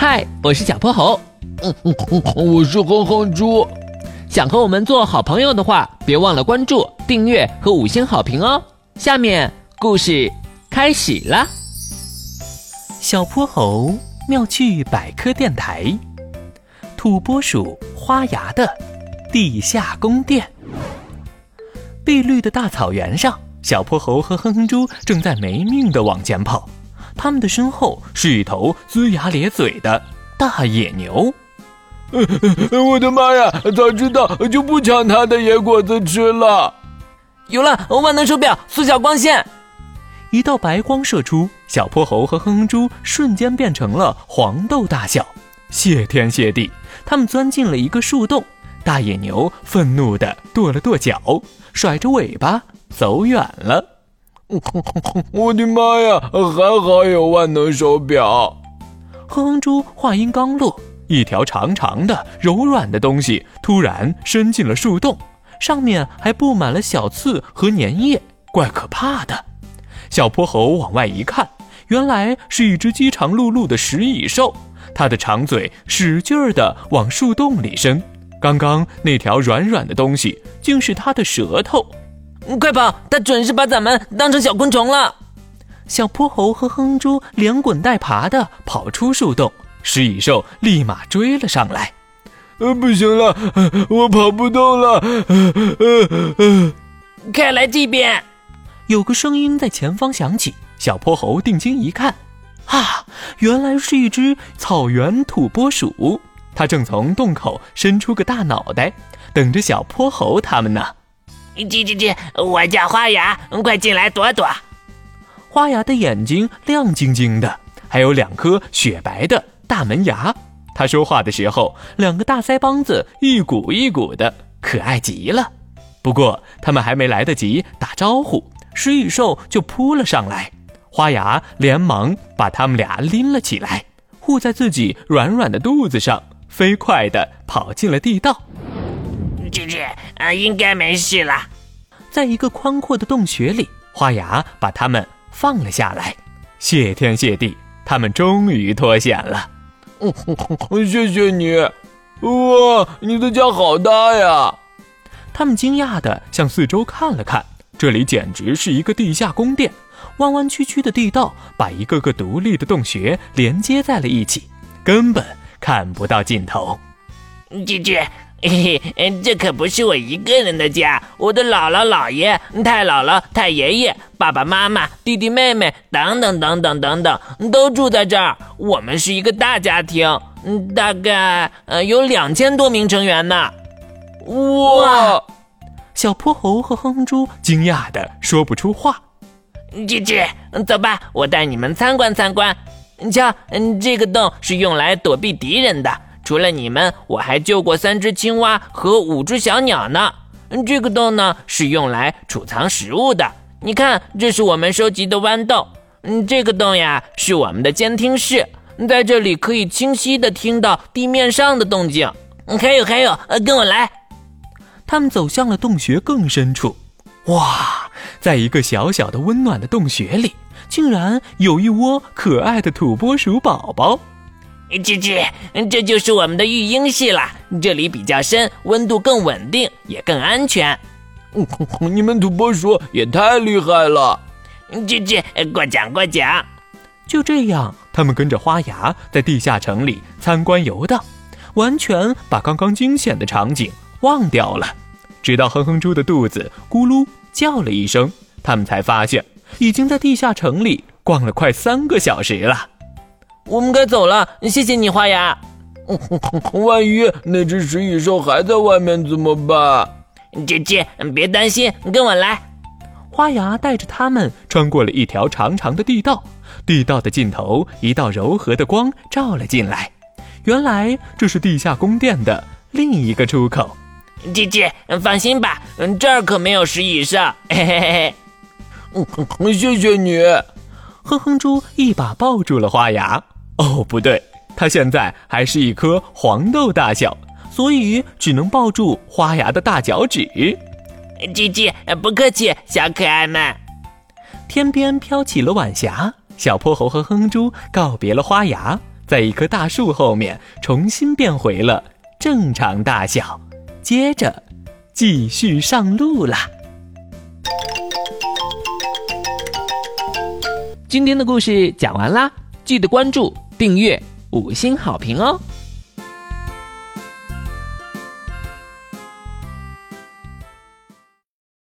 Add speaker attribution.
Speaker 1: 嗨，我是小泼猴。
Speaker 2: 嗯嗯嗯，我是哼哼猪。
Speaker 1: 想和我们做好朋友的话，别忘了关注、订阅和五星好评哦。下面故事开始了。
Speaker 3: 小泼猴妙趣百科电台，土拨鼠花芽的地下宫殿。碧绿的大草原上，小泼猴和哼哼猪正在没命的往前跑。他们的身后是一头龇牙咧嘴的大野牛。
Speaker 2: 我的妈呀！早知道就不抢他的野果子吃了。
Speaker 4: 有了，万能手表缩小光线，
Speaker 3: 一道白光射出，小泼猴和哼哼猪瞬间变成了黄豆大小。谢天谢地，他们钻进了一个树洞。大野牛愤怒地跺了跺脚，甩着尾巴走远了。
Speaker 2: 我的妈呀！还好有万能手表。
Speaker 3: 哼哼猪话音刚落，一条长长的、柔软的东西突然伸进了树洞，上面还布满了小刺和粘液，怪可怕的。小泼猴往外一看，原来是一只饥肠辘辘的食蚁兽，它的长嘴使劲儿地往树洞里伸。刚刚那条软软的东西，竟是它的舌头。
Speaker 4: 快跑！他准是把咱们当成小昆虫了。
Speaker 3: 小泼猴和哼猪连滚带爬的跑出树洞，食蚁兽立马追了上来。
Speaker 2: 呃，不行了，我跑不动了。
Speaker 4: 快来这边！
Speaker 3: 有个声音在前方响起。小泼猴定睛一看，啊，原来是一只草原土拨鼠。它正从洞口伸出个大脑袋，等着小泼猴他们呢。
Speaker 5: 叽叽叽！我叫花牙，快进来躲躲。
Speaker 3: 花牙的眼睛亮晶晶的，还有两颗雪白的大门牙。他说话的时候，两个大腮帮子一鼓一鼓的，可爱极了。不过他们还没来得及打招呼，食蚁兽就扑了上来。花牙连忙把他们俩拎了起来，护在自己软软的肚子上，飞快地跑进了地道。
Speaker 5: 这这啊，应该没事了。
Speaker 3: 在一个宽阔的洞穴里，花牙把它们放了下来。谢天谢地，他们终于脱险了。
Speaker 2: 谢谢你！哇，你的家好大呀！
Speaker 3: 他们惊讶地向四周看了看，这里简直是一个地下宫殿。弯弯曲曲的地道把一个个独立的洞穴连接在了一起，根本看不到尽头。
Speaker 5: 姐姐。嘿 嘿，这可不是我一个人的家，我的姥姥、姥爷、太姥姥、太爷爷、爸爸妈妈、弟弟妹妹等等等等等等，都住在这儿。我们是一个大家庭，嗯，大概呃有两千多名成员呢。
Speaker 2: 哇！
Speaker 3: 小泼猴和哼哼猪惊讶的说不出话。
Speaker 5: 姐姐，走吧，我带你们参观参观。瞧，嗯，这个洞是用来躲避敌人的。除了你们，我还救过三只青蛙和五只小鸟呢。这个洞呢是用来储藏食物的。你看，这是我们收集的豌豆。嗯，这个洞呀是我们的监听室，在这里可以清晰的听到地面上的动静。还有还有，呃，跟我来。
Speaker 3: 他们走向了洞穴更深处。哇，在一个小小的温暖的洞穴里，竟然有一窝可爱的土拨鼠宝宝。
Speaker 5: 吱吱，这就是我们的育婴室了。这里比较深，温度更稳定，也更安全。
Speaker 2: 你们土拨鼠也太厉害了！
Speaker 5: 吱吱，过奖过奖。
Speaker 3: 就这样，他们跟着花芽在地下城里参观游荡，完全把刚刚惊险的场景忘掉了。直到哼哼猪的肚子咕噜叫了一声，他们才发现已经在地下城里逛了快三个小时了。
Speaker 4: 我们该走了，谢谢你，花牙。
Speaker 2: 万一那只食蚁兽还在外面怎么办？
Speaker 5: 姐姐，别担心，跟我来。
Speaker 3: 花牙带着他们穿过了一条长长的地道，地道的尽头，一道柔和的光照了进来。原来这是地下宫殿的另一个出口。
Speaker 5: 姐姐，放心吧，这儿可没有食蚁兽。嘿嘿
Speaker 2: 嘿，谢谢你。
Speaker 3: 哼哼猪一把抱住了花牙。哦，不对，它现在还是一颗黄豆大小，所以只能抱住花芽的大脚趾。
Speaker 5: 叽叽，不客气，小可爱们。
Speaker 3: 天边飘起了晚霞，小泼猴和哼猪告别了花芽，在一棵大树后面重新变回了正常大小，接着继续上路啦。
Speaker 5: 今天的故事讲完啦，记得关注、订阅、五星好评哦！